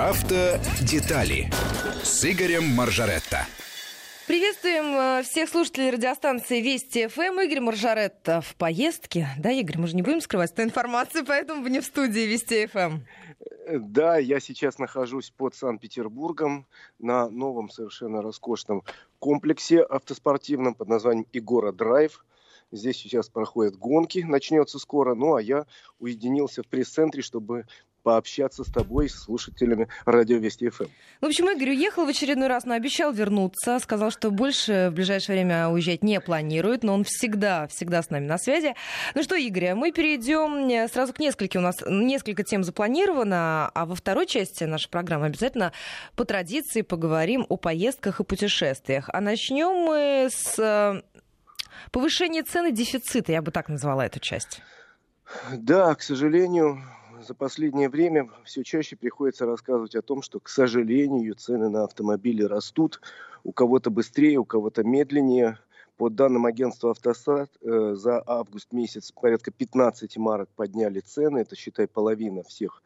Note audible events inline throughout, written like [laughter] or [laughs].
Автодетали с Игорем Моржаретто. Приветствуем э, всех слушателей радиостанции Вести ФМ. Игорь Моржаретто в поездке. Да, Игорь, мы же не будем скрывать эту информацию, поэтому вы не в студии Вести ФМ. Да, я сейчас нахожусь под Санкт-Петербургом на новом совершенно роскошном комплексе автоспортивном под названием Игора Драйв. Здесь сейчас проходят гонки, начнется скоро. Ну, а я уединился в пресс-центре, чтобы пообщаться с тобой, с слушателями радио Вести ФМ. В общем, Игорь уехал в очередной раз, но обещал вернуться. Сказал, что больше в ближайшее время уезжать не планирует, но он всегда, всегда с нами на связи. Ну что, Игорь, мы перейдем э, сразу к нескольким. У нас несколько тем запланировано, а во второй части нашей программы обязательно по традиции поговорим о поездках и путешествиях. А начнем мы с э, повышения цены дефицита, я бы так назвала эту часть. Да, к сожалению, за последнее время все чаще приходится рассказывать о том, что, к сожалению, цены на автомобили растут. У кого-то быстрее, у кого-то медленнее. По данным агентства «Автосад», э, за август месяц порядка 15 марок подняли цены. Это, считай, половина всех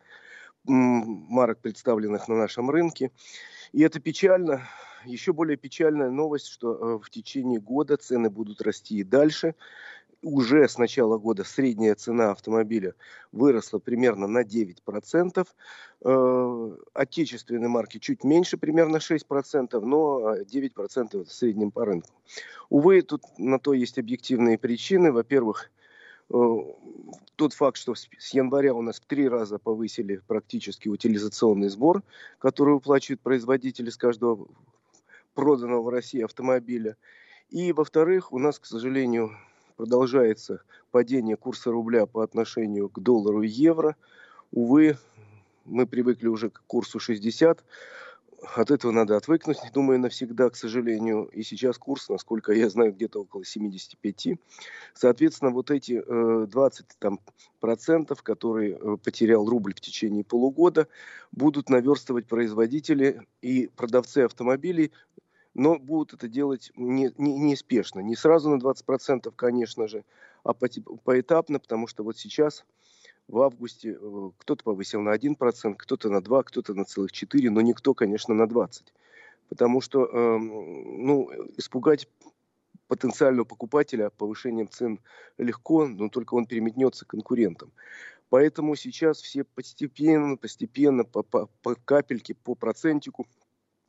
марок, представленных на нашем рынке. И это печально. Еще более печальная новость, что э, в течение года цены будут расти и дальше уже с начала года средняя цена автомобиля выросла примерно на 9%. Э, отечественные марки чуть меньше, примерно 6%, но 9% в среднем по рынку. Увы, тут на то есть объективные причины. Во-первых, э, тот факт, что с января у нас в три раза повысили практически утилизационный сбор, который уплачивают производители с каждого проданного в России автомобиля. И, во-вторых, у нас, к сожалению, продолжается падение курса рубля по отношению к доллару и евро. Увы, мы привыкли уже к курсу 60. От этого надо отвыкнуть, думаю, навсегда, к сожалению. И сейчас курс, насколько я знаю, где-то около 75. Соответственно, вот эти 20 э, там, процентов, которые э, потерял рубль в течение полугода, будут наверстывать производители и продавцы автомобилей но будут это делать не, не, неспешно. Не сразу на 20%, конечно же, а по, поэтапно, потому что вот сейчас в августе э, кто-то повысил на 1%, кто-то на 2%, кто-то на целых 4%, но никто, конечно, на 20%. Потому что э, ну, испугать потенциального покупателя повышением цен легко, но только он переметнется к конкурентам. Поэтому сейчас все постепенно, постепенно, по, по, по капельке, по процентику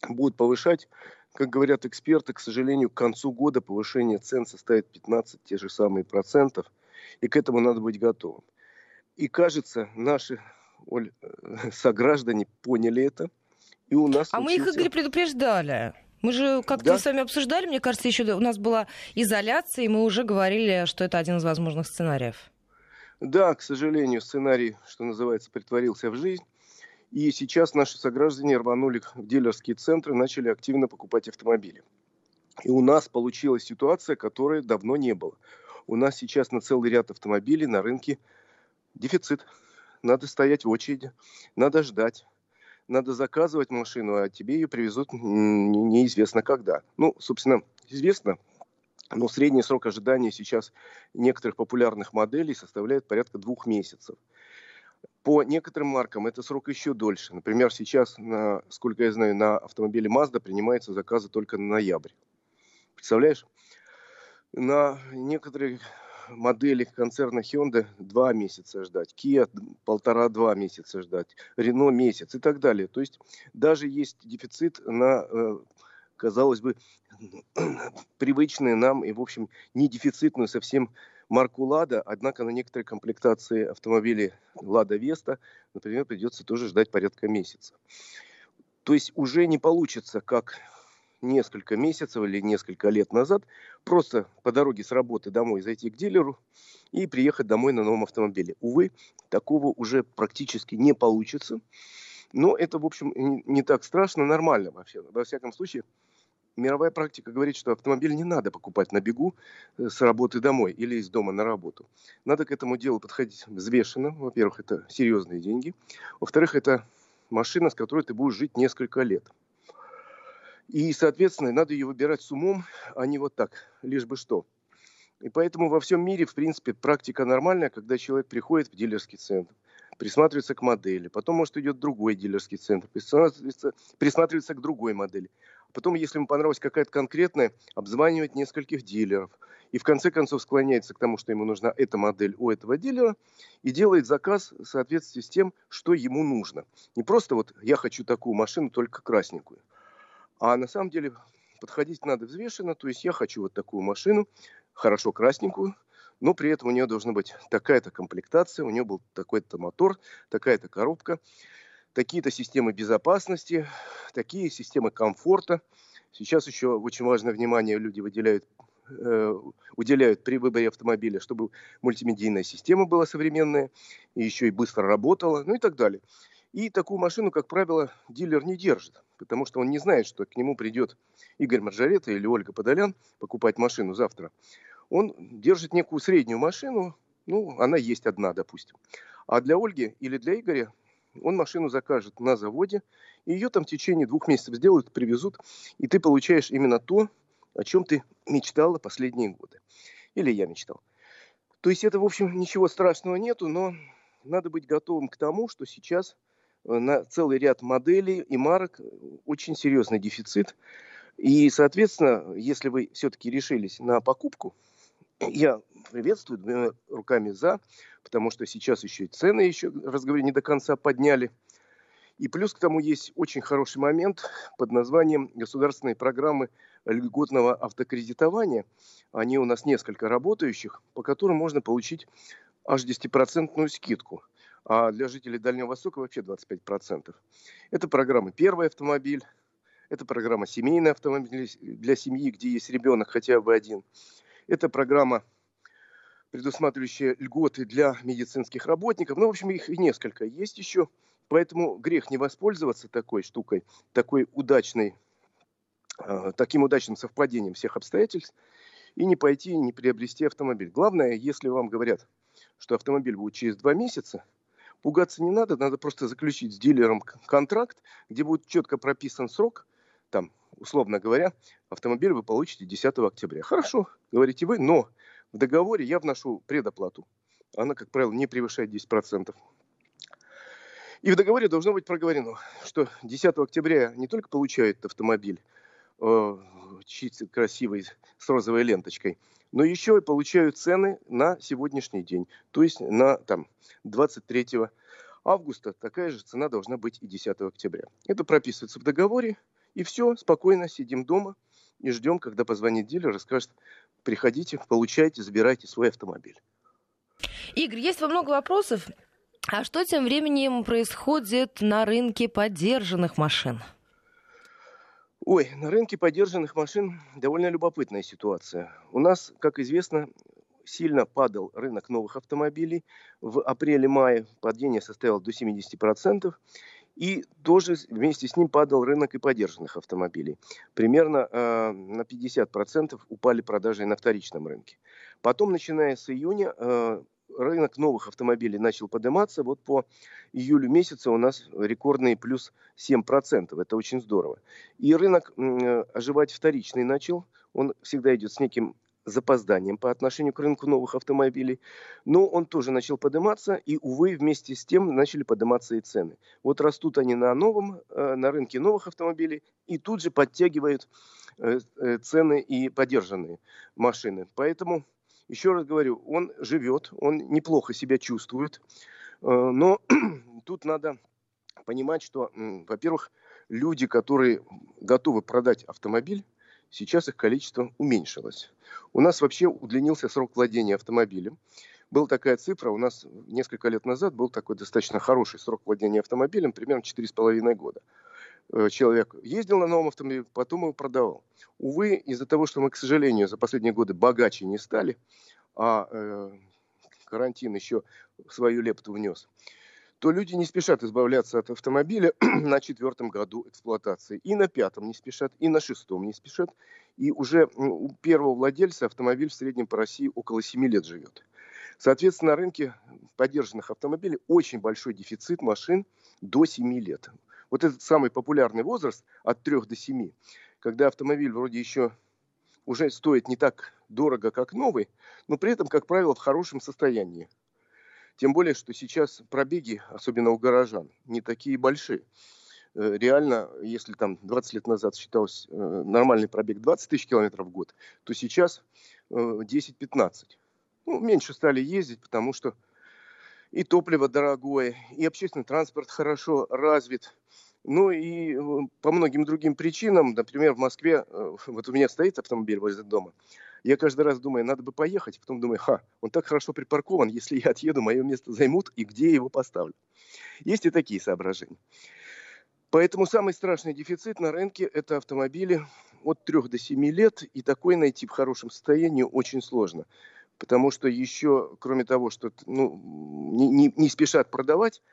будут повышать как говорят эксперты, к сожалению, к концу года повышение цен составит 15 те же самые процентов, и к этому надо быть готовым. И кажется, наши Оль, э, сограждане поняли это, и у нас... А случился... мы их, Игорь, предупреждали. Мы же как-то да? с вами обсуждали, мне кажется, еще у нас была изоляция, и мы уже говорили, что это один из возможных сценариев. Да, к сожалению, сценарий, что называется, притворился в жизнь. И сейчас наши сограждане рванули в дилерские центры, начали активно покупать автомобили. И у нас получилась ситуация, которой давно не было. У нас сейчас на целый ряд автомобилей на рынке дефицит. Надо стоять в очереди, надо ждать, надо заказывать машину, а тебе ее привезут неизвестно когда. Ну, собственно, известно, но средний срок ожидания сейчас некоторых популярных моделей составляет порядка двух месяцев. По некоторым маркам это срок еще дольше. Например, сейчас, на, сколько я знаю, на автомобиле Mazda принимаются заказы только на ноябрь. Представляешь? На некоторых моделях концерна Hyundai два месяца ждать, Kia полтора-два месяца ждать, Renault месяц и так далее. То есть даже есть дефицит на, э, казалось бы, [clears throat] привычные нам и, в общем, не дефицитную совсем марку «Лада», однако на некоторые комплектации автомобилей «Лада Веста», например, придется тоже ждать порядка месяца. То есть уже не получится, как несколько месяцев или несколько лет назад, просто по дороге с работы домой зайти к дилеру и приехать домой на новом автомобиле. Увы, такого уже практически не получится. Но это, в общем, не так страшно, нормально вообще. Во всяком случае, мировая практика говорит, что автомобиль не надо покупать на бегу э, с работы домой или из дома на работу. Надо к этому делу подходить взвешенно. Во-первых, это серьезные деньги. Во-вторых, это машина, с которой ты будешь жить несколько лет. И, соответственно, надо ее выбирать с умом, а не вот так, лишь бы что. И поэтому во всем мире, в принципе, практика нормальная, когда человек приходит в дилерский центр, присматривается к модели. Потом, может, идет другой дилерский центр, присматривается, присматривается к другой модели. Потом, если ему понравилась какая-то конкретная, обзванивать нескольких дилеров. И в конце концов склоняется к тому, что ему нужна эта модель у этого дилера, и делает заказ в соответствии с тем, что ему нужно. Не просто вот я хочу такую машину, только красненькую. А на самом деле подходить надо взвешенно, то есть я хочу вот такую машину, хорошо красненькую, но при этом у нее должна быть такая-то комплектация, у нее был такой-то мотор, такая-то коробка такие-то системы безопасности, такие системы комфорта. Сейчас еще очень важное внимание люди выделяют, э, уделяют при выборе автомобиля, чтобы мультимедийная система была современная, и еще и быстро работала, ну и так далее. И такую машину, как правило, дилер не держит, потому что он не знает, что к нему придет Игорь Маржарета или Ольга Подолян покупать машину завтра. Он держит некую среднюю машину, ну, она есть одна, допустим. А для Ольги или для Игоря он машину закажет на заводе, и ее там в течение двух месяцев сделают, привезут, и ты получаешь именно то, о чем ты мечтала последние годы. Или я мечтал. То есть это, в общем, ничего страшного нету, но надо быть готовым к тому, что сейчас э, на целый ряд моделей и марок очень серьезный дефицит. И, соответственно, если вы все-таки решились на покупку, я приветствую двумя руками за, потому что сейчас еще и цены еще, раз говорю, не до конца подняли. И плюс к тому есть очень хороший момент под названием государственной программы льготного автокредитования. Они у нас несколько работающих, по которым можно получить аж 10% скидку. А для жителей Дальнего Востока вообще 25%. Это программа «Первый автомобиль», это программа «Семейный автомобиль» для семьи, где есть ребенок хотя бы один. Это программа предусматривающая льготы для медицинских работников. Ну, в общем, их несколько есть еще. Поэтому грех не воспользоваться такой штукой, такой удачной, э, таким удачным совпадением всех обстоятельств и не пойти, не приобрести автомобиль. Главное, если вам говорят, что автомобиль будет через два месяца, пугаться не надо, надо просто заключить с дилером контракт, где будет четко прописан срок, там, условно говоря, автомобиль вы получите 10 октября. Хорошо, говорите вы, но в договоре я вношу предоплату. Она, как правило, не превышает 10%. И в договоре должно быть проговорено, что 10 октября не только получает автомобиль э, чистый, красивый, с розовой ленточкой, но еще и получают цены на сегодняшний день. То есть на там, 23 августа такая же цена должна быть и 10 октября. Это прописывается в договоре, и все, спокойно сидим дома и ждем, когда позвонит дилер и скажет, приходите, получайте, забирайте свой автомобиль. Игорь, есть во много вопросов. А что тем временем происходит на рынке поддержанных машин? Ой, на рынке поддержанных машин довольно любопытная ситуация. У нас, как известно, сильно падал рынок новых автомобилей. В апреле-мае падение составило до 70%. И тоже вместе с ним падал рынок и поддержанных автомобилей. Примерно э, на 50% упали продажи на вторичном рынке. Потом, начиная с июня, э, рынок новых автомобилей начал подниматься. Вот по июлю месяца у нас рекордный плюс 7%. Это очень здорово. И рынок э, оживать вторичный начал. Он всегда идет с неким запозданием по отношению к рынку новых автомобилей. Но он тоже начал подниматься, и, увы, вместе с тем начали подниматься и цены. Вот растут они на новом, э, на рынке новых автомобилей, и тут же подтягивают э, э, цены и поддержанные машины. Поэтому, еще раз говорю, он живет, он неплохо себя чувствует, но [clears throat] тут надо понимать, что, во-первых, люди, которые готовы продать автомобиль, Сейчас их количество уменьшилось. У нас вообще удлинился срок владения автомобилем. Была такая цифра, у нас несколько лет назад был такой достаточно хороший срок владения автомобилем, примерно 4,5 года. Э, человек ездил на новом автомобиле, потом его продавал. Увы, из-за того, что мы, к сожалению, за последние годы богаче не стали, а э, карантин еще свою лепту внес, то люди не спешат избавляться от автомобиля [clears throat] на четвертом году эксплуатации. И на пятом не спешат, и на шестом не спешат. И уже у первого владельца автомобиль в среднем по России около 7 лет живет. Соответственно, на рынке поддержанных автомобилей очень большой дефицит машин до 7 лет. Вот этот самый популярный возраст от 3 до 7, когда автомобиль вроде еще уже стоит не так дорого, как новый, но при этом, как правило, в хорошем состоянии. Тем более, что сейчас пробеги, особенно у горожан, не такие большие. Э, реально, если там 20 лет назад считался э, нормальный пробег 20 тысяч километров в год, то сейчас 10-15. Ну, меньше стали ездить, потому что и топливо дорогое, и общественный транспорт хорошо развит. Ну и по многим другим причинам, например, в Москве, [laughs] вот у меня стоит автомобиль возле дома, я каждый раз думаю, надо бы поехать, потом думаю, ха, он так хорошо припаркован, если я отъеду, мое место займут, и где я его поставлю. Есть и такие соображения. Поэтому самый страшный дефицит на рынке – это автомобили от 3 до 7 лет, и такой найти в хорошем состоянии очень сложно. Потому что еще, кроме того, что ну, не, не, не спешат продавать,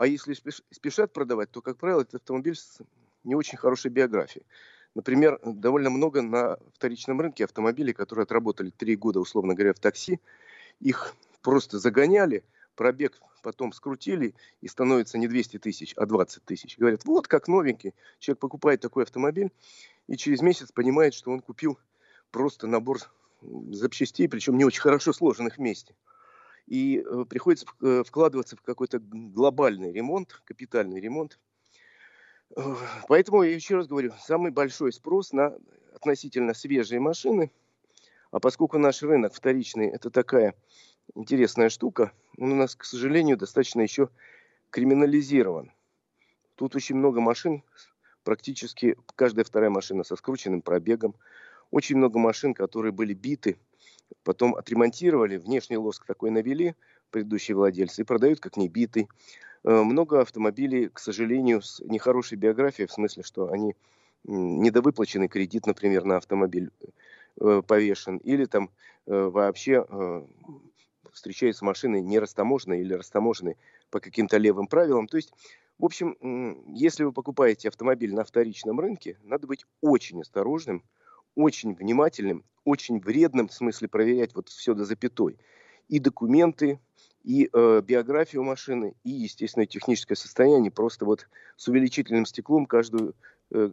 а если спешат продавать, то, как правило, это автомобиль с не очень хорошей биографией. Например, довольно много на вторичном рынке автомобилей, которые отработали три года, условно говоря, в такси. Их просто загоняли, пробег потом скрутили, и становится не 200 тысяч, а 20 тысяч. Говорят, вот как новенький. Человек покупает такой автомобиль, и через месяц понимает, что он купил просто набор запчастей, причем не очень хорошо сложенных вместе. И э, приходится э, вкладываться в какой-то глобальный ремонт, капитальный ремонт, Поэтому я еще раз говорю, самый большой спрос на относительно свежие машины, а поскольку наш рынок вторичный это такая интересная штука, он у нас, к сожалению, достаточно еще криминализирован. Тут очень много машин, практически каждая вторая машина со скрученным пробегом, очень много машин, которые были биты, потом отремонтировали, внешний лоск такой навели предыдущие владельцы и продают как небитый. Э, много автомобилей, к сожалению, с нехорошей биографией, в смысле, что они недовыплаченный кредит, например, на автомобиль э, повешен, или там э, вообще встречаются машины не растаможенные или растаможенные по каким-то левым правилам. То есть, в общем, если вы покупаете автомобиль на вторичном рынке, надо быть очень осторожным, очень внимательным, очень вредным, в смысле проверять вот все до запятой. И документы, и э, биографию машины, и, естественно, техническое состояние, просто вот с увеличительным стеклом каждую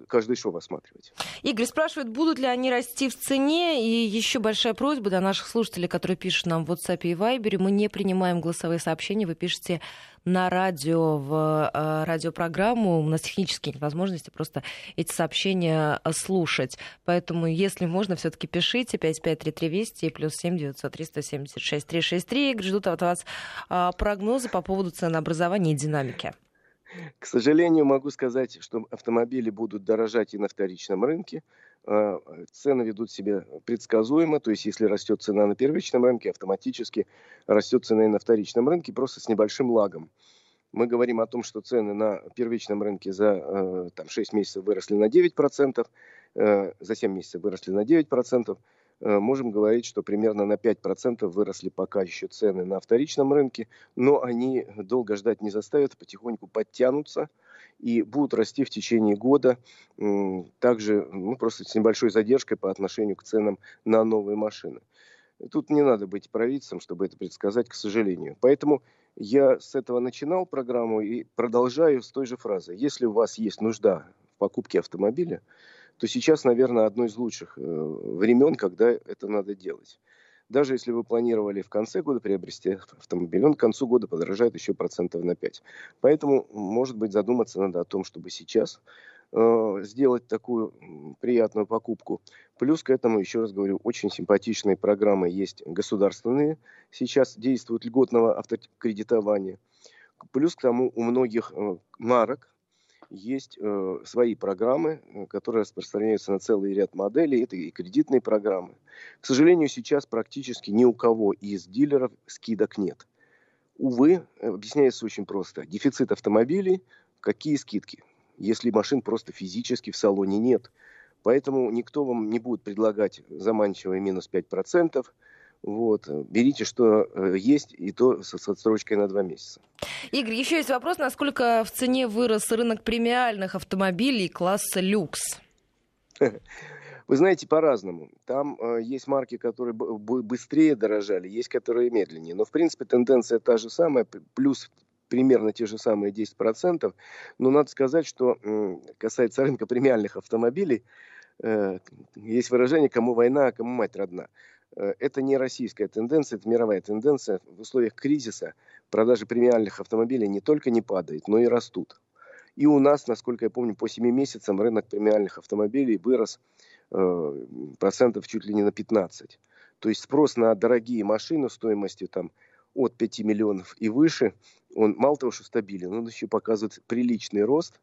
каждый шов осматривать. Игорь спрашивает, будут ли они расти в цене. И еще большая просьба для наших слушателей, которые пишут нам в WhatsApp и Viber. Мы не принимаем голосовые сообщения. Вы пишете на радио, в э, радиопрограмму. У нас технические возможности просто эти сообщения э, слушать. Поэтому, если можно, все-таки пишите 553320 и плюс 7 900 376 363. Игорь, ждут от вас э, прогнозы по поводу ценообразования и динамики. К сожалению, могу сказать, что автомобили будут дорожать и на вторичном рынке. А, цены ведут себя предсказуемо, то есть если растет цена на первичном рынке, автоматически растет цена и на вторичном рынке, просто с небольшим лагом. Мы говорим о том, что цены на первичном рынке за э, там, 6 месяцев выросли на 9%, э, за 7 месяцев выросли на 9%, Э, можем говорить, что примерно на 5% выросли пока еще цены на вторичном рынке, но они долго ждать не заставят, потихоньку подтянутся и будут расти в течение года, также ну, просто с небольшой задержкой по отношению к ценам на новые машины. Тут не надо быть провидцем, чтобы это предсказать, к сожалению. Поэтому я с этого начинал программу и продолжаю с той же фразы. Если у вас есть нужда в покупке автомобиля, то сейчас, наверное, одно из лучших э, времен, когда это надо делать. Даже если вы планировали в конце года приобрести автомобиль, он к концу года подорожает еще процентов на 5. Поэтому, может быть, задуматься надо о том, чтобы сейчас э, сделать такую приятную покупку. Плюс к этому, еще раз говорю, очень симпатичные программы есть государственные. Сейчас действуют льготного автокредитования. Плюс к тому у многих э, марок, есть э, свои программы, э, которые распространяются на целый ряд моделей. Это и кредитные программы. К сожалению, сейчас практически ни у кого из дилеров скидок нет. Увы, объясняется очень просто. Дефицит автомобилей, какие скидки? Если машин просто физически в салоне нет. Поэтому никто вам не будет предлагать заманчивые минус 5%, вот. Берите, что э, есть, и то с отсрочкой на два месяца. Игорь, еще есть вопрос, насколько в цене вырос рынок премиальных автомобилей класса люкс? [laughs] Вы знаете, по-разному. Там э, есть марки, которые быстрее дорожали, есть которые медленнее. Но, в принципе, тенденция та же самая, плюс примерно те же самые 10%. Но надо сказать, что э, касается рынка премиальных автомобилей, э, есть выражение «кому война, а кому мать родна». Э, это не российская тенденция, это мировая тенденция. В условиях кризиса продажи премиальных автомобилей не только не падают, но и растут. И у нас, насколько я помню, по 7 месяцам рынок премиальных автомобилей вырос э, процентов чуть ли не на 15. То есть спрос на дорогие машины стоимостью там от 5 миллионов и выше, он мало того, что стабилен, он еще показывает приличный рост.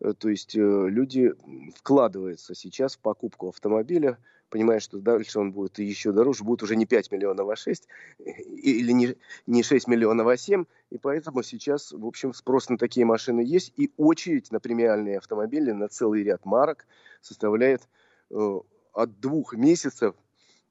Э, то есть э, люди вкладываются сейчас в покупку автомобиля, понимая, что дальше он будет еще дороже, будет уже не 5 миллионов, а 6, или не, не 6 миллионов, а 7. И поэтому сейчас, в общем, спрос на такие машины есть. И очередь на премиальные автомобили на целый ряд марок составляет э, от двух месяцев.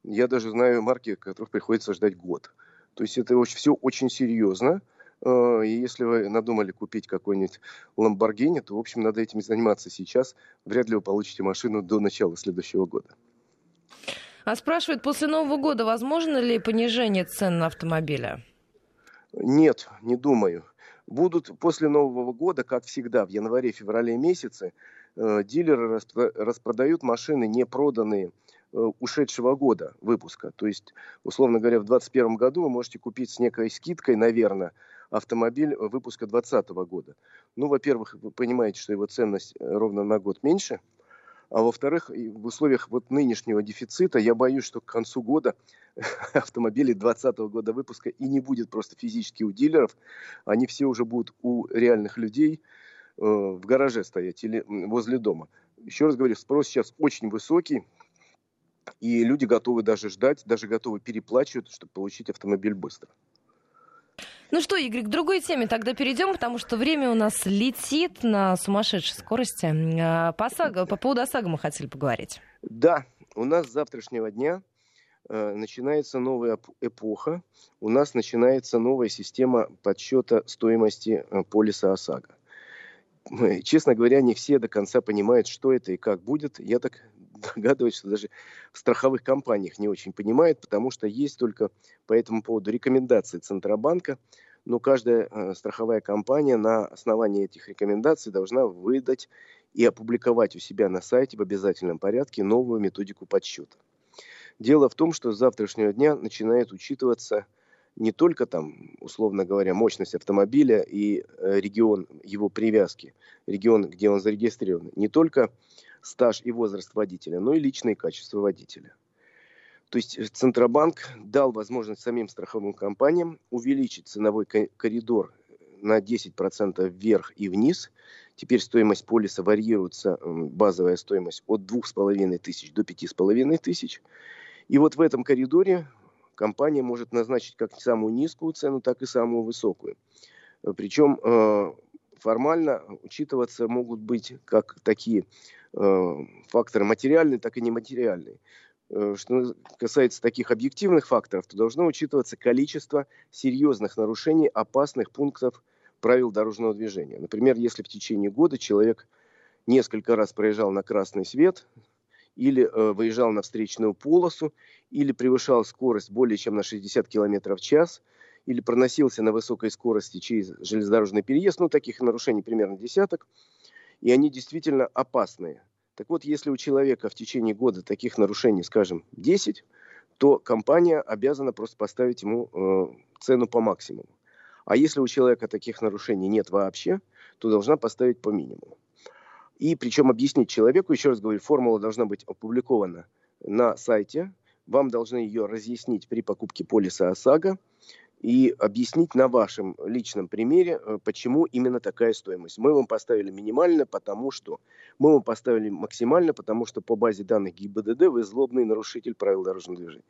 Я даже знаю марки, которых приходится ждать год. То есть это все очень серьезно. И если вы надумали купить какой-нибудь Ламборгини, то, в общем, надо этим заниматься сейчас. Вряд ли вы получите машину до начала следующего года. А спрашивают, после Нового года возможно ли понижение цен на автомобили? Нет, не думаю. Будут после Нового года, как всегда, в январе-феврале месяце, э, дилеры распродают машины, не проданные Э, ушедшего года выпуска. То есть, условно говоря, в 2021 году вы можете купить с некой скидкой, наверное, автомобиль выпуска 2020 года. Ну, во-первых, вы понимаете, что его ценность э, ровно на год меньше. А во-вторых, в условиях вот нынешнего дефицита я боюсь, что к концу года [laughs] автомобилей 2020 года выпуска и не будет просто физически у дилеров. Они все уже будут у реальных людей э, в гараже стоять или возле дома. Еще раз говорю, спрос сейчас очень высокий, и люди готовы даже ждать, даже готовы переплачивать, чтобы получить автомобиль быстро. Ну что, Игорь, к другой теме тогда перейдем, потому что время у нас летит на сумасшедшей скорости. А, по, САГа, по поводу ОСАГО мы хотели поговорить. Да, у нас с завтрашнего дня э, начинается новая эпоха. У нас начинается новая система подсчета стоимости э, полиса ОСАГО. Честно говоря, не все до конца понимают, что это и как будет. Я так [laughs] догадываюсь, что даже в страховых компаниях не очень понимают, потому что есть только по этому поводу рекомендации Центробанка, но каждая э, страховая компания на основании этих рекомендаций должна выдать и опубликовать у себя на сайте в обязательном порядке новую методику подсчета. Дело в том, что с завтрашнего дня начинает учитываться не только там, условно говоря, мощность автомобиля и э, регион его привязки, регион, где он зарегистрирован, не только стаж и возраст водителя, но и личные качества водителя. То есть Центробанк дал возможность самим страховым компаниям увеличить ценовой коридор на 10% вверх и вниз. Теперь стоимость полиса варьируется, базовая стоимость, от 2,5 тысяч до 5,5 тысяч. И вот в этом коридоре компания может назначить как самую низкую цену, так и самую высокую. Причем э, формально учитываться могут быть как такие Э, факторы материальные, так и нематериальные. Э, что касается таких объективных факторов, то должно учитываться количество серьезных нарушений опасных пунктов правил дорожного движения. Например, если в течение года человек несколько раз проезжал на красный свет, или э, выезжал на встречную полосу, или превышал скорость более чем на 60 км в час, или проносился на высокой скорости через железнодорожный переезд, ну, таких нарушений примерно десяток, и они действительно опасные. Так вот, если у человека в течение года таких нарушений, скажем, 10, то компания обязана просто поставить ему э, цену по максимуму. А если у человека таких нарушений нет вообще, то должна поставить по минимуму. И причем объяснить человеку, еще раз говорю, формула должна быть опубликована на сайте. Вам должны ее разъяснить при покупке полиса ОСАГО и объяснить на вашем личном примере, э, почему именно такая стоимость. Мы вам поставили минимально, потому что мы вам поставили максимально, потому что по базе данных ГИБДД вы злобный нарушитель правил дорожного движения.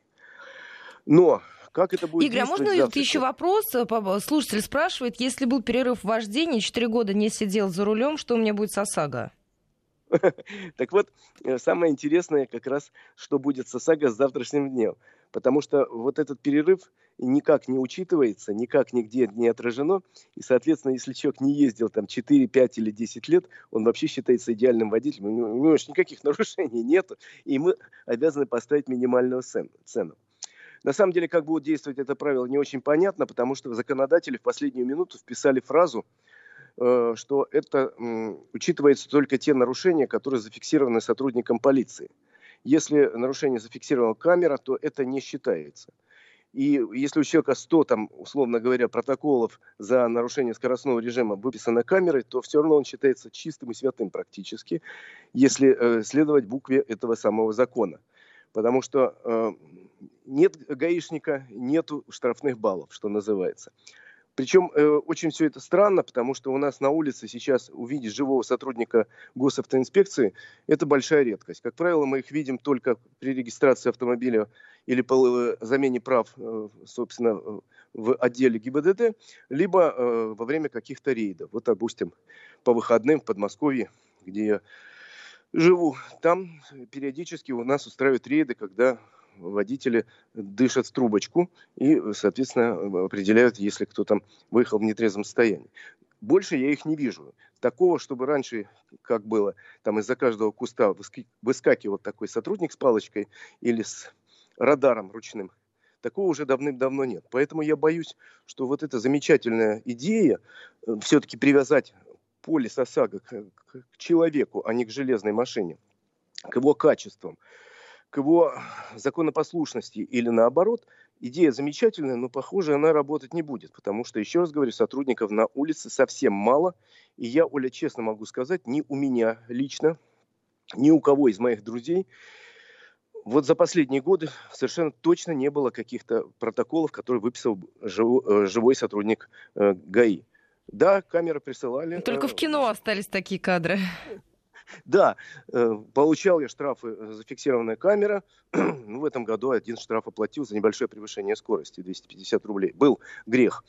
Но как это будет Игорь, а можно завтра? еще вопрос? Э, слушатель спрашивает, если был перерыв в вождении, 4 года не сидел за рулем, что у меня будет с ОСАГО? [laughs] Так вот, э, самое интересное как раз, что будет с ОСАГО с завтрашним днем. Потому что вот этот перерыв никак не учитывается, никак нигде не отражено. И, соответственно, если человек не ездил там 4, 5 или 10 лет, он вообще считается идеальным водителем. У него, у никаких [laughs] нарушений нет, и мы обязаны поставить минимальную цену. На самом деле, как будет действовать это правило, не очень понятно, потому что законодатели в последнюю минуту вписали фразу, э, что это учитывается только те нарушения, которые зафиксированы сотрудником полиции. Если нарушение зафиксировала камера, то это не считается. И если у человека 100, там, условно говоря, протоколов за нарушение скоростного режима выписано камерой, то все равно он считается чистым и святым практически, если э, следовать букве этого самого закона. Потому что э, нет гаишника, нет штрафных баллов, что называется. Причем э, очень все это странно, потому что у нас на улице сейчас увидеть живого сотрудника госавтоинспекции – это большая редкость. Как правило, мы их видим только при регистрации автомобиля или по замене прав, э, собственно, э, в отделе ГИБДД, либо э, во время каких-то рейдов. Вот, допустим, по выходным в Подмосковье, где я живу, там периодически у нас устраивают рейды, когда водители дышат в трубочку и, соответственно, определяют, если кто там выехал в нетрезвом состоянии. Больше я их не вижу. Такого, чтобы раньше, как было, там из-за каждого куста выскакивал такой сотрудник с палочкой или с радаром ручным. Такого уже давным-давно нет. Поэтому я боюсь, что вот эта замечательная идея э, все-таки привязать полис ОСАГО к, к человеку, а не к железной машине, к его качествам, к его законопослушности или наоборот, идея замечательная, но, похоже, она работать не будет, потому что, еще раз говорю, сотрудников на улице совсем мало, и я, Оля, честно могу сказать, ни у меня лично, ни у кого из моих друзей вот за последние годы совершенно точно не было каких-то протоколов, которые выписал э, живой сотрудник э, ГАИ. Да, камеры присылали. Только в э, кино остались такие кадры. [laughs] Да, получал я штрафы за фиксированная камера. [clears throat] ну, в этом году один штраф оплатил за небольшое превышение скорости, 250 рублей. Был грех.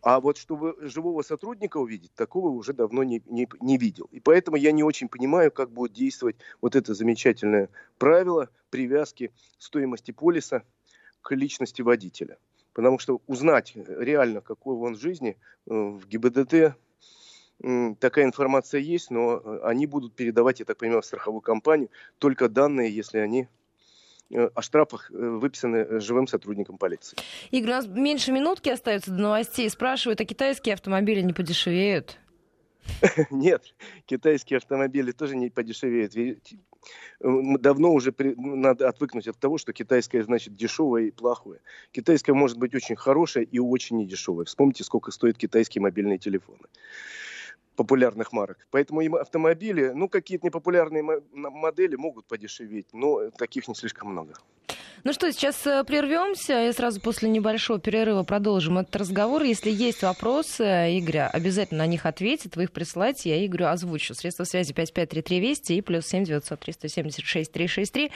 А вот чтобы живого сотрудника увидеть, такого уже давно не, не, не видел. И поэтому я не очень понимаю, как будет действовать вот это замечательное правило привязки стоимости полиса к личности водителя. Потому что узнать реально, какой он в жизни, э, в ГИБДД такая информация есть, но они будут передавать, я так понимаю, в страховую компанию только данные, если они Э, о штрафах э, выписаны живым сотрудникам полиции. Игорь, у нас меньше минутки остается до новостей. Спрашивают, а китайские автомобили не подешевеют? [laughs] Нет, китайские автомобили тоже не подешевеют. Давно уже надо отвыкнуть от того, что китайское значит дешевое и плохое. Китайское может быть очень хорошее и очень недешевое. Вспомните, сколько стоят китайские мобильные телефоны популярных марок. Поэтому им автомобили, ну, какие-то непопулярные модели могут подешеветь, но таких не слишком много. Ну что, сейчас э, прервемся и сразу после небольшого перерыва продолжим этот разговор. Если есть вопросы, Игорь обязательно на них ответит. Вы их присылайте, я Игорю озвучу. Средства связи 5533 Вести и плюс 7 900 376 363.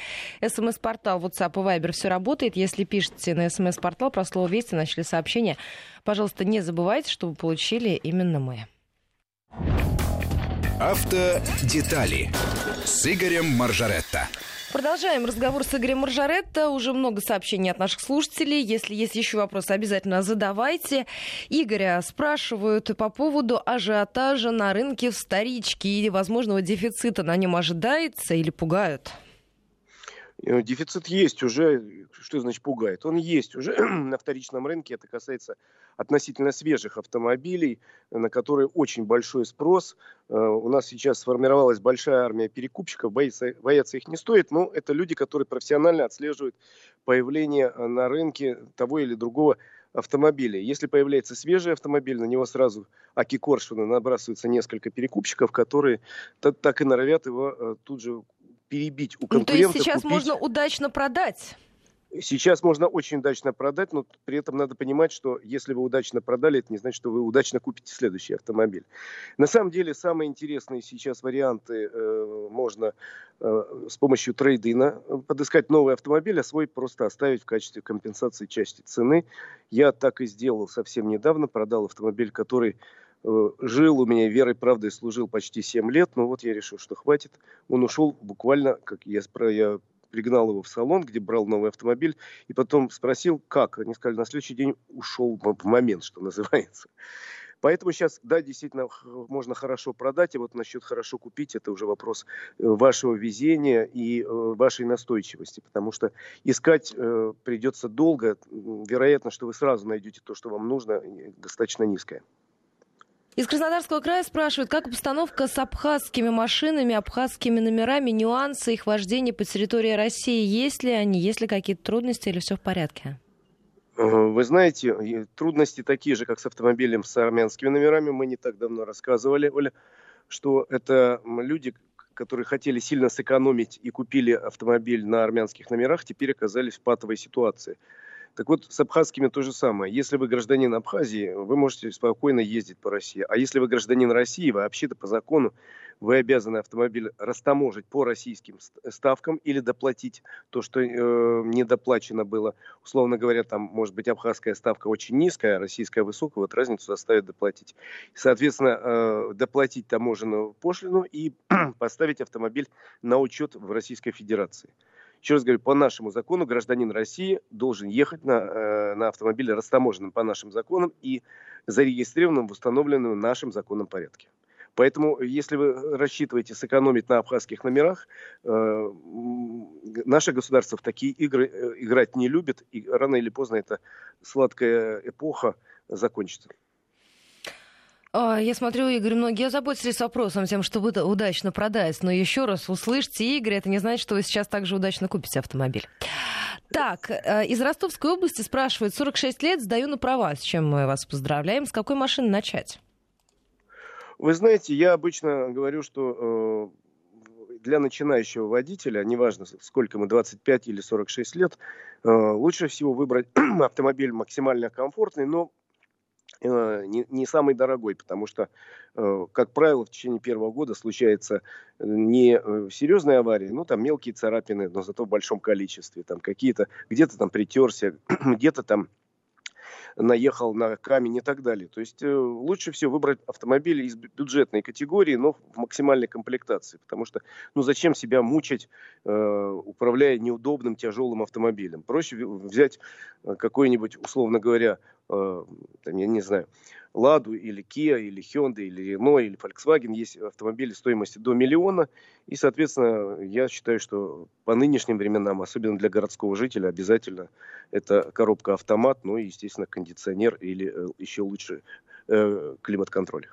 СМС-портал WhatsApp и Viber все работает. Если пишете на СМС-портал про слово Вести, начали сообщение, пожалуйста, не забывайте, что вы получили именно мы. Автодетали с Игорем Маржаретто. Продолжаем разговор с Игорем Маржаретто. Уже много сообщений от наших слушателей. Если есть еще вопросы, обязательно задавайте. Игоря спрашивают по поводу ажиотажа на рынке в вторичке и возможного дефицита на нем ожидается или пугают? Э, дефицит есть уже. Что значит пугает? Он есть уже [clears throat] на вторичном рынке. Это касается относительно свежих автомобилей, на которые очень большой спрос. Э, у нас сейчас сформировалась большая армия перекупщиков. Бояться, бояться их не стоит, но это люди, которые профессионально отслеживают появление э, на рынке того или другого автомобиля. Если появляется свежий автомобиль, на него сразу аки коршуна набрасываются несколько перекупщиков, которые так и норовят его тут же перебить у конкурента. Ну, то есть сейчас купить... можно удачно продать? Сейчас можно очень удачно продать, но при этом надо понимать, что если вы удачно продали, это не значит, что вы удачно купите следующий автомобиль. На самом деле, самые интересные сейчас варианты э, можно э, с помощью трейдина подыскать новый автомобиль, а свой просто оставить в качестве компенсации части цены. Я так и сделал совсем недавно, продал автомобиль, который Э, жил у меня верой, правдой, служил почти 7 лет, но вот я решил, что хватит. Он ушел буквально, как я, я пригнал его в салон, где брал новый автомобиль, и потом спросил, как. Они сказали, на следующий день ушел в момент, что называется. Поэтому сейчас, да, действительно, можно хорошо продать, а вот насчет хорошо купить, это уже вопрос э, вашего везения и э, вашей настойчивости, потому что искать придется долго. Вероятно, что вы сразу найдете то, что вам нужно, достаточно низкое. Из Краснодарского края спрашивают, как обстановка с абхазскими машинами, абхазскими номерами, нюансы их вождения по территории России. Есть ли они, есть ли какие-то трудности или все в порядке? Э, вы знаете, трудности такие же, как с автомобилем с армянскими номерами. Мы не так давно рассказывали, Оля, что это люди, которые хотели сильно сэкономить и купили автомобиль на армянских номерах, теперь оказались в патовой ситуации. Так вот, с абхазскими то же самое. Если вы гражданин Абхазии, вы можете спокойно ездить по России. А если вы гражданин России, вообще-то по закону вы обязаны автомобиль растаможить по российским ставкам или доплатить то, что э, недоплачено было. Условно говоря, там может быть абхазская ставка очень низкая, а российская высокая, вот разницу заставят доплатить. Соответственно, э, доплатить таможенную пошлину и [clears throat] поставить автомобиль на учет в Российской Федерации. Еще раз говорю, по нашему закону гражданин России должен ехать на, э, на автомобиле растаможенном по нашим законам и зарегистрированном в установленном нашим законном порядке. Поэтому, если вы рассчитываете сэкономить на абхазских номерах, э, наше государство в такие игры э, играть не любит, и рано или поздно эта сладкая эпоха закончится. А, я смотрю, Игорь, многие озаботились вопросом тем, чтобы удачно продать. Но еще раз услышьте, Игорь, это не значит, что вы сейчас также удачно купите автомобиль. Так, э, из Ростовской области спрашивают, 46 лет, сдаю на права. С чем мы вас поздравляем? С какой машины начать? Вы знаете, я обычно говорю, что э, для начинающего водителя, неважно сколько ему, 25 или 46 лет, э, лучше всего выбрать [clears throat] автомобиль максимально комфортный, но не, не самый дорогой, потому что, э, как правило, в течение первого года случается э, не серьезные аварии, ну, там мелкие царапины, но зато в большом количестве, там какие-то, где-то там притерся, [clears throat] где-то там наехал на камень и так далее. То есть э, лучше всего выбрать автомобиль из бюджетной категории, но в максимальной комплектации, потому что ну зачем себя мучать, э, управляя неудобным тяжелым автомобилем? Проще взять э, какой-нибудь, условно говоря, там, я не знаю, Ладу или Kia или Hyundai или Renault или Volkswagen есть автомобили стоимостью до миллиона. И, соответственно, я считаю, что по нынешним временам, особенно для городского жителя, обязательно это коробка автомат, ну и, естественно, кондиционер или э, еще лучше э, климат-контроль.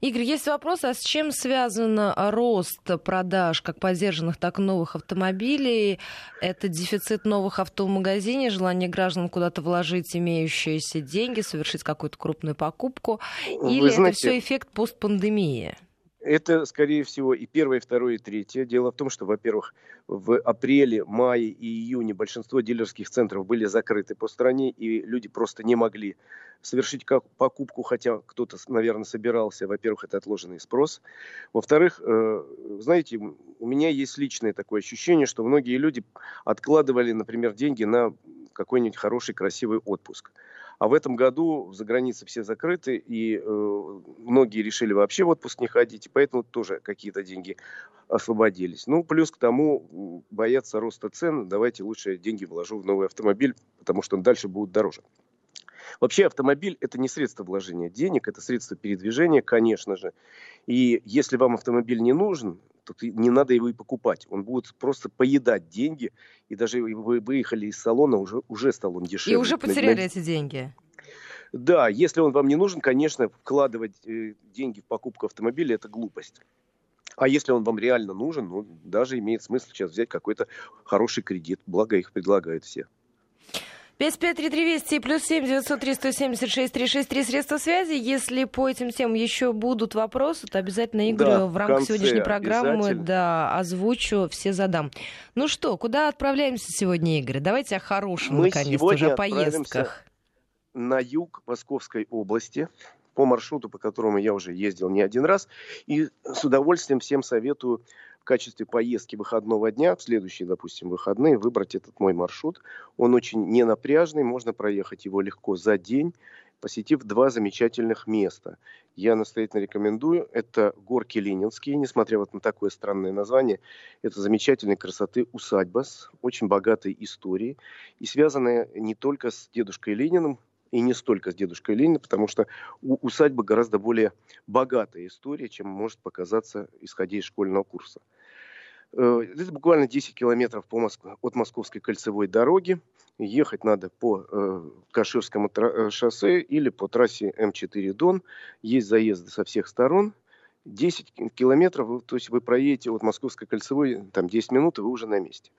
Игорь, есть вопрос, а с чем связан рост продаж как поддержанных, так и новых автомобилей? Это дефицит новых авто в магазине, желание граждан куда-то вложить имеющиеся деньги, совершить какую-то крупную покупку? Или Вы знаете, это все эффект постпандемии? Это, скорее всего, и первое, и второе, и третье. Дело в том, что, во-первых, в апреле, мае и июне большинство дилерских центров были закрыты по стране, и люди просто не могли совершить покупку, хотя кто-то, наверное, собирался. Во-первых, это отложенный спрос. Во-вторых, э, знаете, у меня есть личное такое ощущение, что многие люди откладывали, например, деньги на какой-нибудь хороший, красивый отпуск. А в этом году за границы все закрыты, и э, многие решили вообще в отпуск не ходить, и поэтому тоже какие-то деньги освободились. Ну, плюс к тому, боятся роста цен, давайте лучше деньги вложу в новый автомобиль, потому что он дальше будет дороже. Вообще автомобиль – это не средство вложения денег, это средство передвижения, конечно же. И если вам автомобиль не нужен, то не надо его и покупать. Он будет просто поедать деньги. И даже вы выехали из салона, уже, уже стал он дешевле. И уже потеряли эти деньги. Да, если он вам не нужен, конечно, вкладывать э, деньги в покупку автомобиля – это глупость. А если он вам реально нужен, ну, даже имеет смысл сейчас взять какой-то хороший кредит. Благо их предлагают все. 553320 плюс 7 903 176 363 средства связи. Если по этим темам еще будут вопросы, то обязательно Игорю да, в рамках сегодняшней программы да, озвучу, все задам. Ну что, куда отправляемся сегодня, Игорь? Давайте о хорошем, Мы наконец-то, уже поездках. На юг Московской области по маршруту, по которому я уже ездил не один раз. И с удовольствием всем советую в качестве поездки выходного дня, в следующие, допустим, выходные, выбрать этот мой маршрут. Он очень ненапряжный, можно проехать его легко за день, посетив два замечательных места. Я настоятельно рекомендую. Это горки Ленинские, несмотря вот на такое странное название. Это замечательной красоты усадьба с очень богатой историей и связанная не только с дедушкой Лениным, и не столько с дедушкой Лениным, потому что у усадьбы гораздо более богатая история, чем может показаться, исходя из школьного курса. Э, это буквально 10 километров по Моск... от Московской кольцевой дороги. Ехать надо по э, Каширскому тра... Э, шоссе или по трассе М4 Дон. Есть заезды со всех сторон. 10 километров, то есть вы проедете от Московской кольцевой, там 10 минут, и вы уже на месте.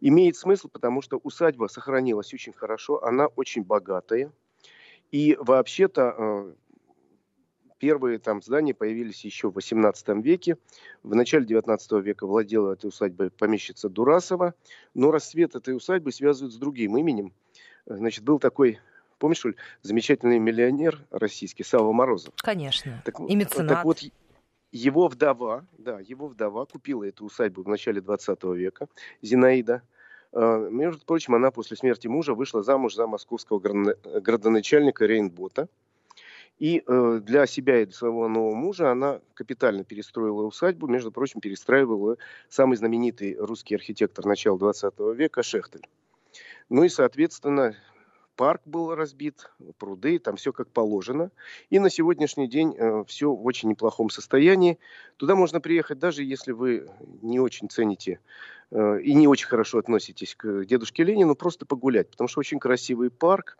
Имеет смысл, потому что усадьба сохранилась очень хорошо, она очень богатая. И вообще-то э, Первые там здания появились еще в 18 веке. В начале 19 века владела этой усадьбой помещица Дурасова. Но расцвет этой усадьбы связывают с другим именем. Значит, был такой Помнишь, Оль, замечательный миллионер российский Сава Морозов? Конечно. Так, и меценат. Так вот, его вдова, да, его вдова купила эту усадьбу в начале 20 века, Зинаида. А, между прочим, она после смерти мужа вышла замуж за московского градоначальника Рейнбота. И э, для себя и для своего нового мужа она капитально перестроила усадьбу. Между прочим, перестраивала самый знаменитый русский архитектор начала 20 века Шехтель. Ну и, соответственно, парк был разбит, пруды, там все как положено. И на сегодняшний день э, все в очень неплохом состоянии. Туда можно приехать, даже если вы не очень цените э, и не очень хорошо относитесь к дедушке Ленину, просто погулять, потому что очень красивый парк.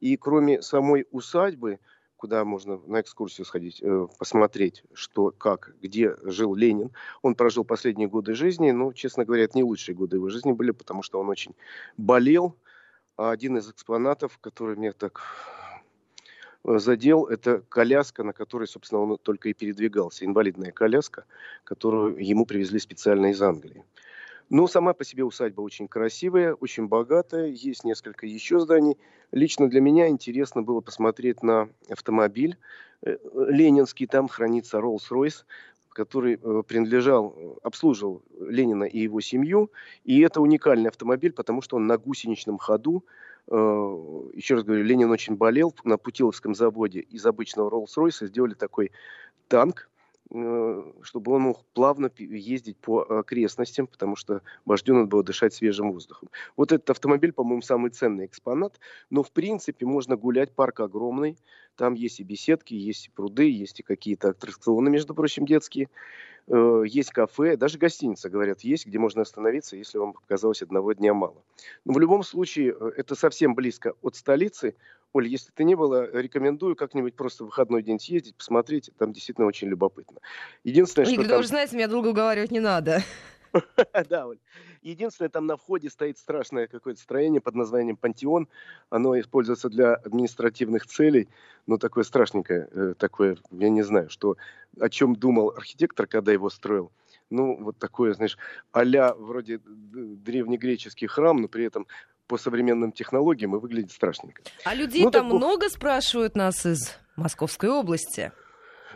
И кроме самой усадьбы, куда можно на экскурсию сходить, э, посмотреть, что, как, где жил Ленин. Он прожил последние годы жизни, но, честно говоря, это не лучшие годы его жизни были, потому что он очень болел. А один из экспонатов, который меня так э, задел, это коляска, на которой, собственно, он только и передвигался. Инвалидная коляска, которую ему привезли специально из Англии. Но сама по себе усадьба очень красивая, очень богатая. Есть несколько еще зданий. Лично для меня интересно было посмотреть на автомобиль э, ленинский. Там хранится Rolls-Royce, который э, принадлежал, обслуживал Ленина и его семью. И это уникальный автомобиль, потому что он на гусеничном ходу. Э, еще раз говорю, Ленин очень болел. На Путиловском заводе из обычного Rolls-Royce сделали такой танк, Э, чтобы он мог плавно ездить по окрестностям, потому что вождю надо было дышать свежим воздухом. Вот этот автомобиль, по-моему, самый ценный экспонат, но в принципе можно гулять, парк огромный, там есть и беседки, есть и пруды, есть и какие-то аттракционы, между прочим, детские. Э, есть кафе, даже гостиница, говорят, есть, где можно остановиться, если вам показалось одного дня мало. Но в любом случае, э, это совсем близко от столицы. Оль, если ты не было, рекомендую как-нибудь просто в выходной день съездить, посмотреть. Там действительно очень любопытно. Единственное, Игорь, что там... вы же знаете, меня долго уговаривать не надо. [laughs] Да, Оль. Единственное, там на входе стоит страшное какое-то строение под названием Пантеон. Оно используется для административных целей. Но такое страшненькое, э, такое, я не знаю, что, о чем думал архитектор, когда его строил. Ну, вот такое, знаешь, а вроде древнегреческий храм, но при этом по современным технологиям и выглядит страшненько. А людей ну, там так... много спрашивают нас из Московской области?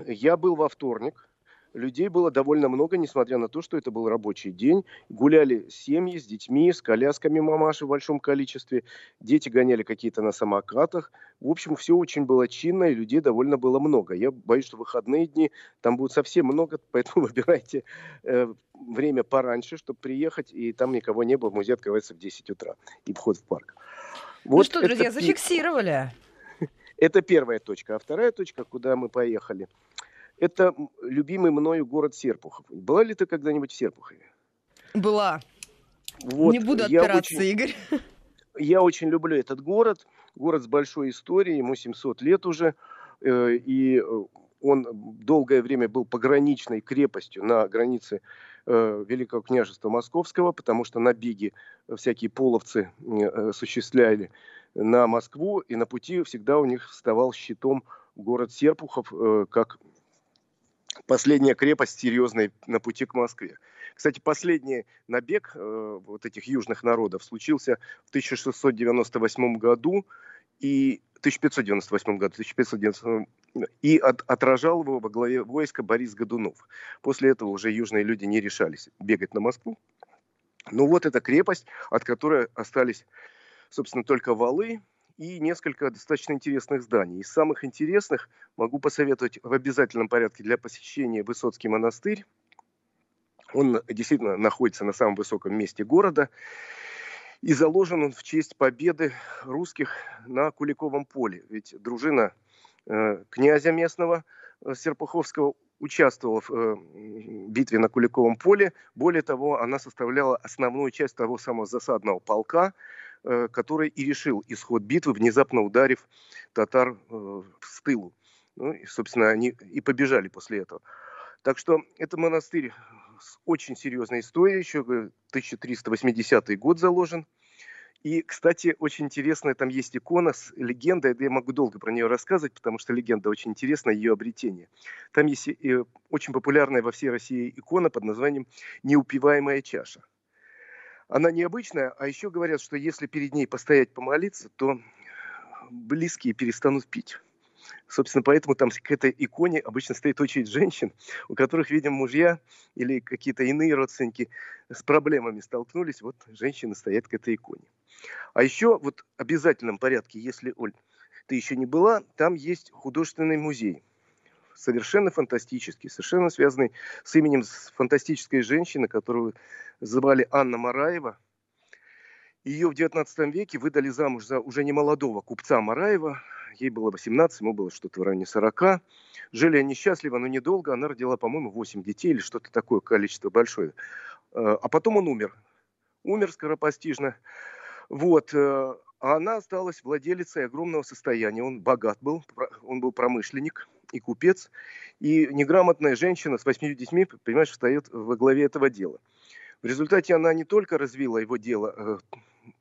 Я был во вторник людей было довольно много, несмотря на то, что это был рабочий день. Гуляли семьи с детьми, с колясками мамаши в большом количестве. Дети гоняли какие-то на самокатах. В общем, все очень было чинно, и людей довольно было много. Я боюсь, что выходные дни там будет совсем много, [laughs] поэтому выбирайте э, время пораньше, чтобы приехать, и там никого не было. Музей открывается в 10 утра, и вход в парк. Ну вот ну что, друзья, зафиксировали. [laughs] Это первая точка. А вторая точка, куда мы поехали – это любимый мною город Серпухов. Была ли ты когда-нибудь в Серпухове? Была. Вот, Не буду отпираться, очень, Игорь. [laughs] Я очень люблю этот город. Город с большой историей, ему 700 лет уже. Э, и он долгое время был пограничной крепостью на границе э, Великого княжества Московского, потому что набеги всякие половцы э, осуществляли на Москву, и на пути всегда у них вставал щитом город Серпухов, как последняя крепость серьезная на пути к Москве. Кстати, последний набег э, вот этих южных народов случился в 1698 году и 1598 году, 1598, и от, отражал его во главе войска Борис Годунов. После этого уже южные люди не решались бегать на Москву. Ну вот эта крепость, от которой остались, собственно, только валы, и несколько достаточно интересных зданий. Из самых интересных могу посоветовать в обязательном порядке для посещения Высоцкий монастырь. Он действительно находится на самом высоком месте города. И заложен он в честь победы русских на Куликовом поле. Ведь дружина э, князя местного э, Серпуховского участвовала в э, битве на Куликовом поле. Более того, она составляла основную часть того самого засадного полка, который и решил исход битвы, внезапно ударив татар э, с тылу. Ну, и, собственно, они и побежали после этого. Так что это монастырь с очень серьезной историей, еще 1380 год заложен – и, кстати, очень интересная там есть икона с легендой. Я могу долго про нее рассказывать, потому что легенда очень интересна, ее обретение. Там есть очень популярная во всей России икона под названием «Неупиваемая чаша». Она необычная, а еще говорят, что если перед ней постоять помолиться, то близкие перестанут пить. Собственно, поэтому там к этой иконе обычно стоит очередь женщин, у которых, видимо, мужья или какие-то иные родственники с проблемами столкнулись. Вот женщины стоят к этой иконе. А еще вот в обязательном порядке, если, Оль, ты еще не была, там есть художественный музей. Совершенно фантастический, совершенно связанный с именем фантастической женщины, которую звали Анна Мараева. Ее в XIX веке выдали замуж за уже немолодого купца Мараева. Ей было 18, ему было что-то в районе 40. Жили они счастливо, но недолго. Она родила, по-моему, 8 детей или что-то такое, количество большое. Э, а потом он умер. Умер скоропостижно. Вот. Э, а она осталась владелицей огромного состояния. Он богат был, он был промышленник и купец. И неграмотная женщина с восьмью детьми, понимаешь, встает во главе этого дела. В результате она не только развила его дело, э,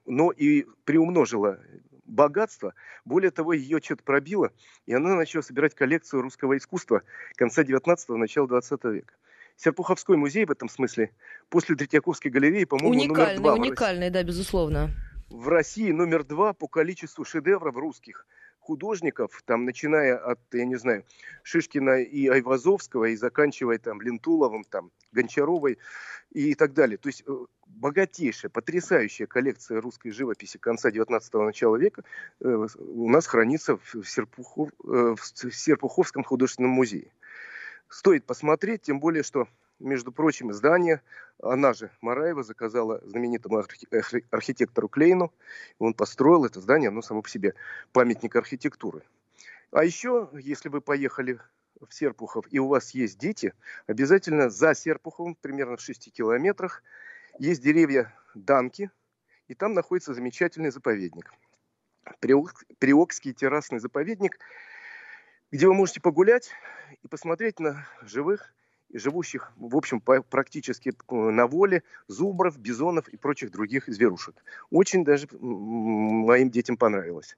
но и приумножила богатство. Более того, ее что-то пробило, и она начала собирать коллекцию русского искусства конца 19-го, начала 20 века. Серпуховской музей в этом смысле после Третьяковской галереи, по-моему, уникальный, номер два. Уникальный, да, безусловно. В России номер два по количеству шедевров русских художников, там, начиная от, я не знаю, Шишкина и Айвазовского, и заканчивая там Лентуловым, там, Гончаровой и так далее. То есть э, богатейшая, потрясающая коллекция русской живописи конца 19-го начала века э, у нас хранится в, Серпухов, э, в Серпуховском художественном музее. Стоит посмотреть, тем более, что между прочим, здание, она же, Мараева, заказала знаменитому архитектору Клейну. Он построил это здание, оно само по себе памятник архитектуры. А еще, если вы поехали в Серпухов и у вас есть дети, обязательно за Серпуховым, примерно в 6 километрах, есть деревья Данки, и там находится замечательный заповедник. Приокский террасный заповедник, где вы можете погулять и посмотреть на живых живущих, в общем, практически э, на воле зубров, бизонов и прочих других зверушек. Очень даже моим детям понравилось.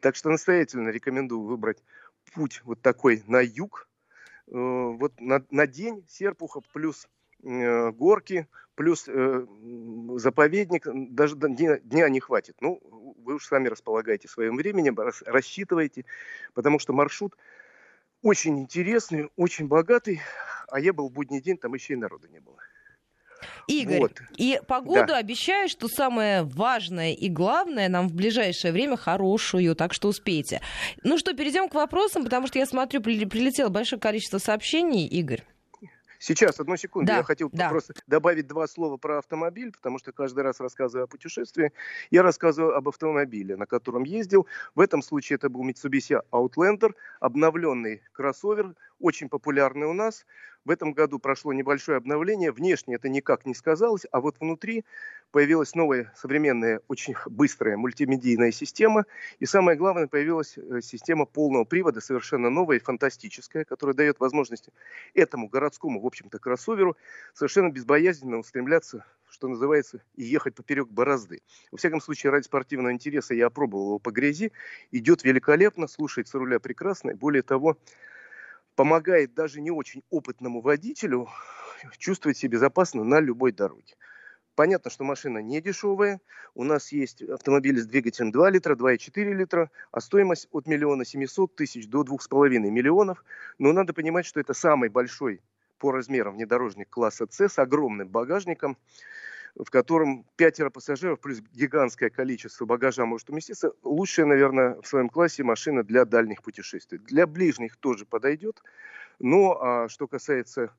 Так что настоятельно рекомендую выбрать путь вот такой на юг. Э, вот на, на день Серпуха плюс э, горки, плюс заповедник, даже дня, дня не хватит. Ну, вы уж сами располагаете своим временем, рассчитывайте, потому что маршрут очень интересный, очень богатый а я был в будний день, там еще и народа не было. Игорь, вот. и погоду да. обещаю, что самое важное и главное нам в ближайшее время хорошую, так что успейте. Ну что, перейдем к вопросам, потому что я смотрю, прилетело большое количество сообщений, Игорь. Сейчас, одну секунду. Да, я хотел да. просто добавить два слова про автомобиль, потому что каждый раз рассказываю о путешествии. Я рассказываю об автомобиле, на котором ездил. В этом случае это был Mitsubishi Outlander, обновленный кроссовер, очень популярный у нас. В этом году прошло небольшое обновление. Внешне это никак не сказалось, а вот внутри появилась новая современная, очень быстрая мультимедийная система. И самое главное, появилась э, система полного привода, совершенно новая и фантастическая, которая дает возможность этому городскому, в общем-то, кроссоверу совершенно безбоязненно устремляться что называется, и ехать поперек борозды. Во всяком случае, ради спортивного интереса я опробовал его по грязи. Идет великолепно, слушается руля прекрасно. Более того, помогает даже не очень опытному водителю чувствовать себя безопасно на любой дороге. Понятно, что машина не дешевая. У нас есть автомобили с двигателем 2 литра, 2,4 литра, а стоимость от миллиона семисот тысяч до двух с половиной миллионов. Но надо понимать, что это самый большой по размерам внедорожник класса С с огромным багажником в котором пятеро пассажиров плюс гигантское количество багажа может уместиться. Лучшая, наверное, в своем классе машина для дальних путешествий. Для ближних тоже подойдет. Но а что касается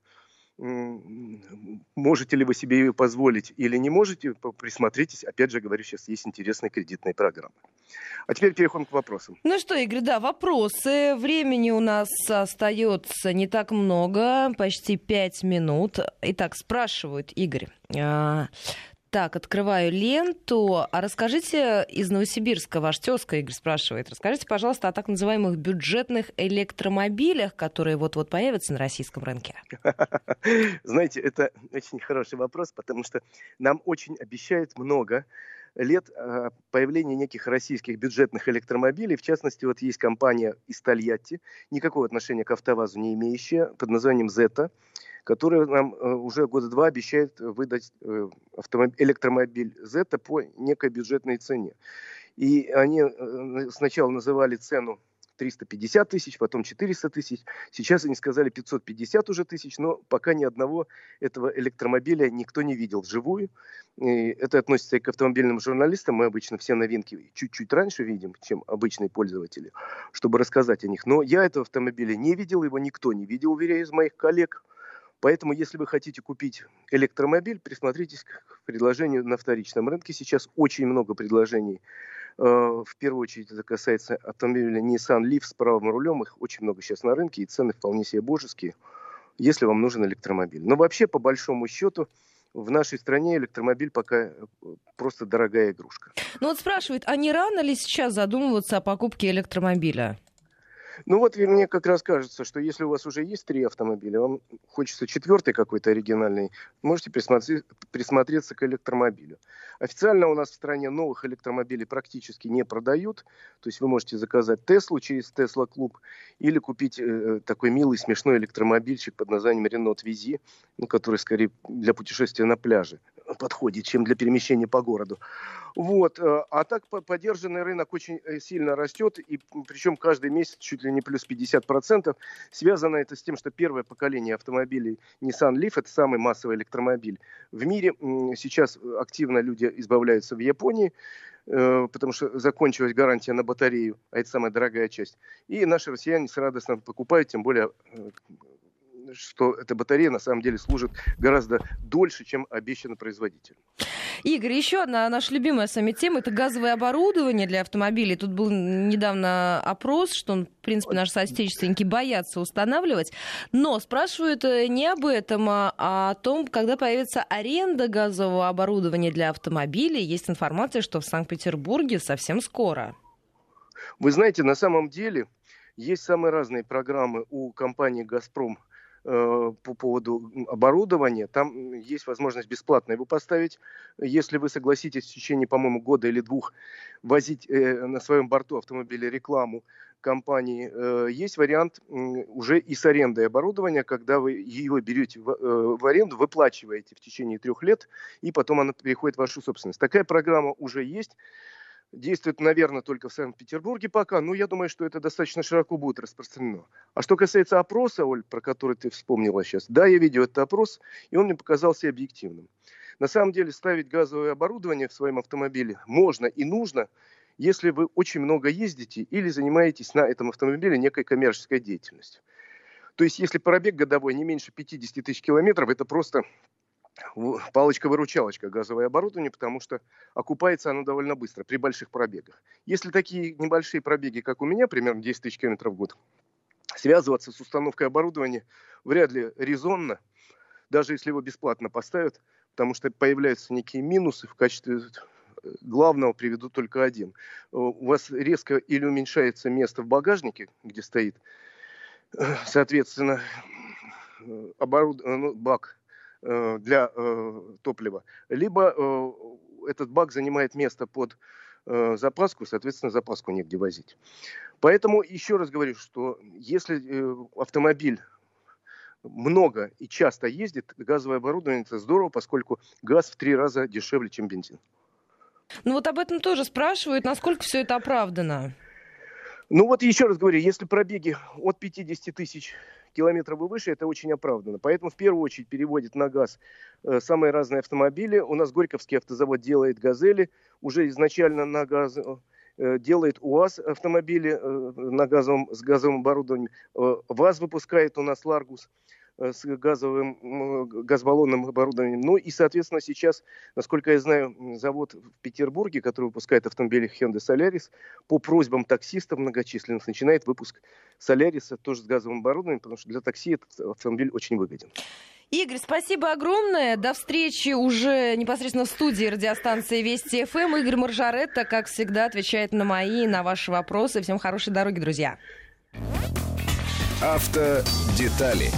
можете ли вы себе ее позволить или не можете, присмотритесь. Опять же говорю, сейчас есть интересная кредитная программа. А теперь переходим к вопросам. Ну что, Игорь, да, вопросы. Времени у нас остается не так много, почти пять минут. Итак, спрашивают, Игорь, а, так, открываю ленту. А расскажите из Новосибирска, ваш тезка Игорь спрашивает, расскажите, пожалуйста, о так называемых бюджетных электромобилях, которые вот-вот появятся на российском рынке. [laughs] Знаете, это очень хороший вопрос, потому что нам очень обещают много лет а, появления неких российских бюджетных электромобилей. В частности, вот есть компания из Тольятти, никакого отношения к АвтоВАЗу не имеющая, под названием «Зета», которая нам э, уже года два обещает выдать э, электромобиль Zeta по некой бюджетной цене. И они э, сначала называли цену 350 тысяч, потом 400 тысяч. Сейчас они сказали 550 уже тысяч, но пока ни одного этого электромобиля никто не видел вживую. И это относится и к автомобильным журналистам. Мы обычно все новинки чуть-чуть раньше видим, чем обычные пользователи, чтобы рассказать о них. Но я этого автомобиля не видел, его никто не видел, уверяю, из моих коллег. Поэтому, если вы хотите купить электромобиль, присмотритесь к предложению на вторичном рынке. Сейчас очень много предложений. Э, в первую очередь это касается автомобиля Nissan Leaf с правым рулем. Их очень много сейчас на рынке, и цены вполне себе божеские, если вам нужен электромобиль. Но вообще, по большому счету, в нашей стране электромобиль пока э, просто дорогая игрушка. Ну вот спрашивают, а не рано ли сейчас задумываться о покупке электромобиля? Ну вот мне как раз кажется, что если у вас уже есть три автомобиля, вам хочется четвертый какой-то оригинальный, можете присмотри, присмотреться к электромобилю. Официально у нас в стране новых электромобилей практически не продают. То есть вы можете заказать Теслу через Тесла Клуб или купить э, такой милый смешной электромобильчик под названием Renault Визи, ну, который скорее для путешествия на пляже подходит, чем для перемещения по городу. Вот. Э, а так поддержанный рынок очень э, сильно растет, и причем каждый месяц чуть ли не плюс 50%. Связано это с тем, что первое поколение автомобилей Nissan Leaf, это самый массовый электромобиль в мире. Сейчас активно люди избавляются в Японии, э, потому что закончилась гарантия на батарею, а это самая дорогая часть. И наши россияне с радостно покупают, тем более что эта батарея на самом деле служит гораздо дольше, чем обещано производителем. Игорь, еще одна наша любимая с вами тема – это газовое оборудование для автомобилей. Тут был недавно опрос, что, в принципе, наши соотечественники боятся устанавливать. Но спрашивают э, не об этом, а о том, когда появится аренда газового оборудования для автомобилей. Есть информация, что в Санкт-Петербурге совсем скоро. Вы знаете, на самом деле есть самые разные программы у компании «Газпром» Э, по поводу оборудования. Там есть возможность бесплатно его поставить. Если вы согласитесь в течение, по-моему, года или двух возить э, на своем борту автомобиля рекламу компании, э, есть вариант уже и с арендой оборудования, когда вы его берете в, в аренду, выплачиваете в течение трех лет, и потом она переходит в вашу собственность. Такая программа уже есть действует, наверное, только в Санкт-Петербурге пока, но я думаю, что это достаточно широко будет распространено. А что касается опроса, Оль, про который ты вспомнила сейчас, да, я видел этот опрос, и он мне показался объективным. На самом деле ставить газовое оборудование в своем автомобиле можно и нужно, если вы очень много ездите или занимаетесь на этом автомобиле некой коммерческой деятельностью. То есть, если пробег годовой не меньше 50 тысяч километров, это просто палочка-выручалочка газовое оборудование, потому что окупается оно довольно быстро при больших пробегах. Если такие небольшие пробеги, как у меня, примерно 10 тысяч километров в год, связываться с установкой оборудования вряд ли резонно, даже если его бесплатно поставят, потому что появляются некие минусы в качестве главного приведу только один. У вас резко или уменьшается место в багажнике, где стоит, соответственно, оборуд... ну, бак Э, для э, топлива, либо э, этот бак занимает место под запаску, соответственно, запаску негде возить. Поэтому еще раз говорю, что если автомобиль много и часто ездит, газовое оборудование это здорово, поскольку газ в три раза дешевле, чем бензин. Ну вот об этом тоже спрашивают, насколько все это оправдано. Ну вот еще раз говорю, если пробеги от 50 тысяч километров и выше, это очень оправданно. Поэтому в первую очередь переводит на газ э, самые разные автомобили. У нас Горьковский автозавод делает «Газели», уже изначально на газ э, делает УАЗ автомобили э, на газовом, с газовым оборудованием. ВАЗ выпускает у нас «Ларгус». Э, с газовым, газбаллонным оборудованием. Ну и, соответственно, сейчас, насколько я знаю, завод в Петербурге, который выпускает автомобили Hyundai Solaris, по просьбам таксистов многочисленных начинает выпуск Solaris тоже с газовым оборудованием, потому что для такси этот автомобиль очень выгоден. Игорь, спасибо огромное. До встречи уже непосредственно в студии радиостанции Вести ФМ. Игорь Маржаретта, как всегда, отвечает на мои, на ваши вопросы. Всем хорошей дороги, друзья. Автодетали